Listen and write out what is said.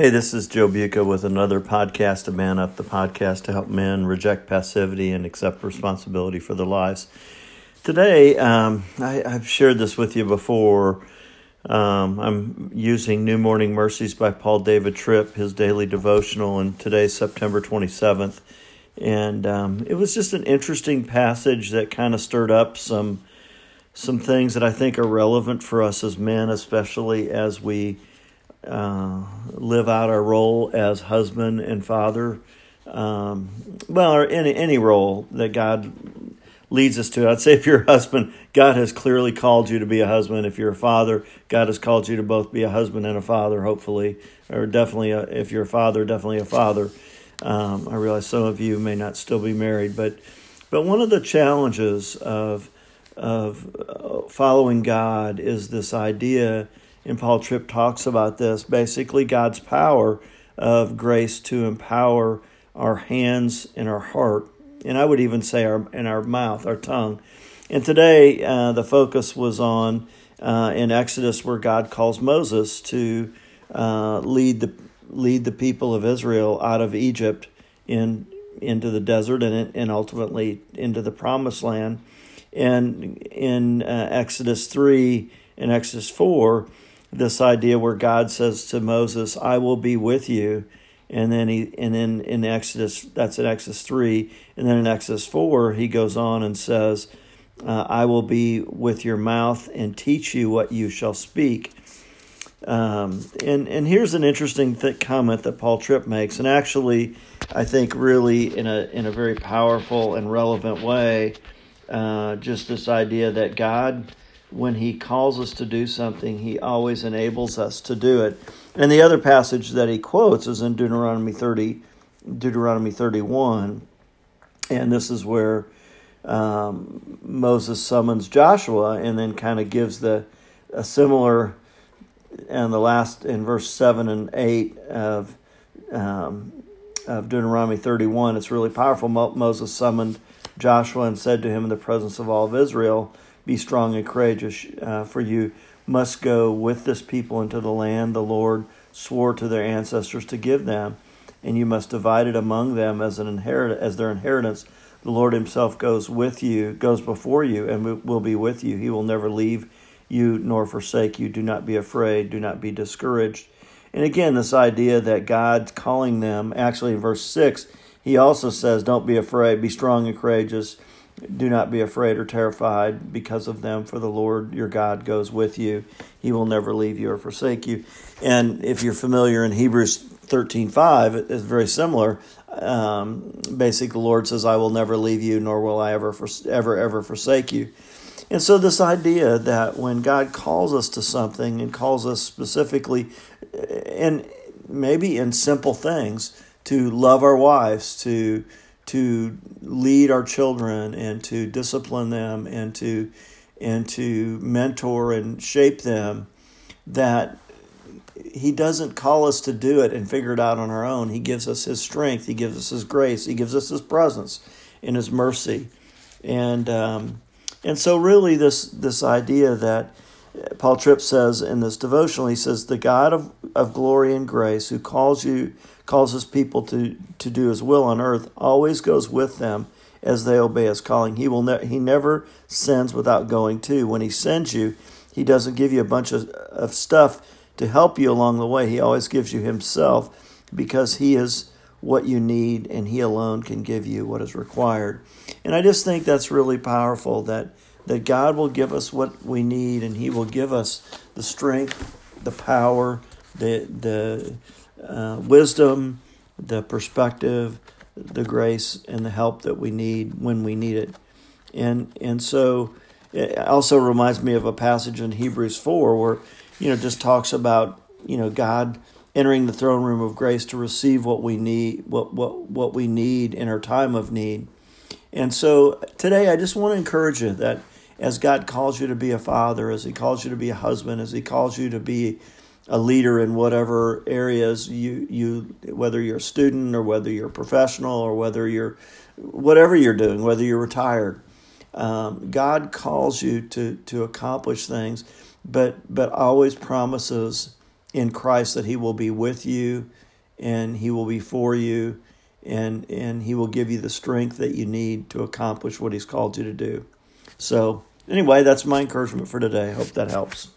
Hey, this is Joe Buca with another podcast to Man Up, the podcast to help men reject passivity and accept responsibility for their lives. Today, um, I, have shared this with you before. Um, I'm using New Morning Mercies by Paul David Tripp, his daily devotional, and today's September 27th. And um, it was just an interesting passage that kind of stirred up some some things that I think are relevant for us as men, especially as we uh, live out our role as husband and father. Um, well, or any any role that God leads us to. I'd say if you're a husband, God has clearly called you to be a husband. If you're a father, God has called you to both be a husband and a father, hopefully, or definitely, a, if you're a father, definitely a father. Um, I realize some of you may not still be married, but but one of the challenges of of uh, following God is this idea, and Paul Tripp talks about this basically God's power of grace to empower our hands and our heart, and I would even say our in our mouth, our tongue. And today, uh, the focus was on uh, in Exodus, where God calls Moses to uh, lead the lead the people of Israel out of Egypt in into the desert and and ultimately into the promised land. And in uh, Exodus 3 and Exodus 4, this idea where God says to Moses, I will be with you. And then he and then in Exodus that's in Exodus three, and then in Exodus four he goes on and says, uh, "I will be with your mouth and teach you what you shall speak." Um, and and here's an interesting th- comment that Paul Tripp makes, and actually, I think really in a in a very powerful and relevant way. Uh, just this idea that God, when He calls us to do something, He always enables us to do it. And the other passage that he quotes is in Deuteronomy 30, Deuteronomy 31. And this is where um, Moses summons Joshua and then kind of gives the a similar and the last in verse 7 and 8 of um, of Deuteronomy 31 it's really powerful Moses summoned Joshua and said to him in the presence of all of Israel, Be strong and courageous, uh, for you must go with this people into the land the Lord swore to their ancestors to give them, and you must divide it among them as an inherit as their inheritance. The Lord Himself goes with you, goes before you, and will be with you. He will never leave you nor forsake you. Do not be afraid. Do not be discouraged. And again, this idea that God's calling them, actually in verse 6, he also says, Don't be afraid, be strong and courageous. Do not be afraid or terrified because of them, for the Lord your God goes with you. He will never leave you or forsake you. And if you're familiar in Hebrews 13:5, it's very similar. Um, basically, the Lord says, "I will never leave you, nor will I ever ever ever forsake you." And so, this idea that when God calls us to something and calls us specifically, and maybe in simple things, to love our wives, to to lead our children, and to discipline them, and to and to mentor and shape them. That He doesn't call us to do it and figure it out on our own. He gives us His strength. He gives us His grace. He gives us His presence and His mercy, and um, and so really this this idea that Paul Tripp says in this devotional, he says, The God of, of glory and grace who calls you, calls his people to, to do his will on earth, always goes with them as they obey his calling. He will ne- he never sends without going to. When he sends you, he doesn't give you a bunch of, of stuff to help you along the way. He always gives you himself because he is what you need and he alone can give you what is required. And I just think that's really powerful that that God will give us what we need and He will give us the strength, the power, the, the uh, wisdom, the perspective, the grace, and the help that we need when we need it. And, and so it also reminds me of a passage in Hebrews 4 where, you know, just talks about, you know, God entering the throne room of grace to receive what we need, what, what, what we need in our time of need. And so today I just want to encourage you that as God calls you to be a father, as He calls you to be a husband, as He calls you to be a leader in whatever areas you you whether you're a student or whether you're professional or whether you're whatever you're doing, whether you're retired. Um, God calls you to to accomplish things, but but always promises in Christ that He will be with you and He will be for you and and He will give you the strength that you need to accomplish what He's called you to do. So anyway, that's my encouragement for today. Hope that helps.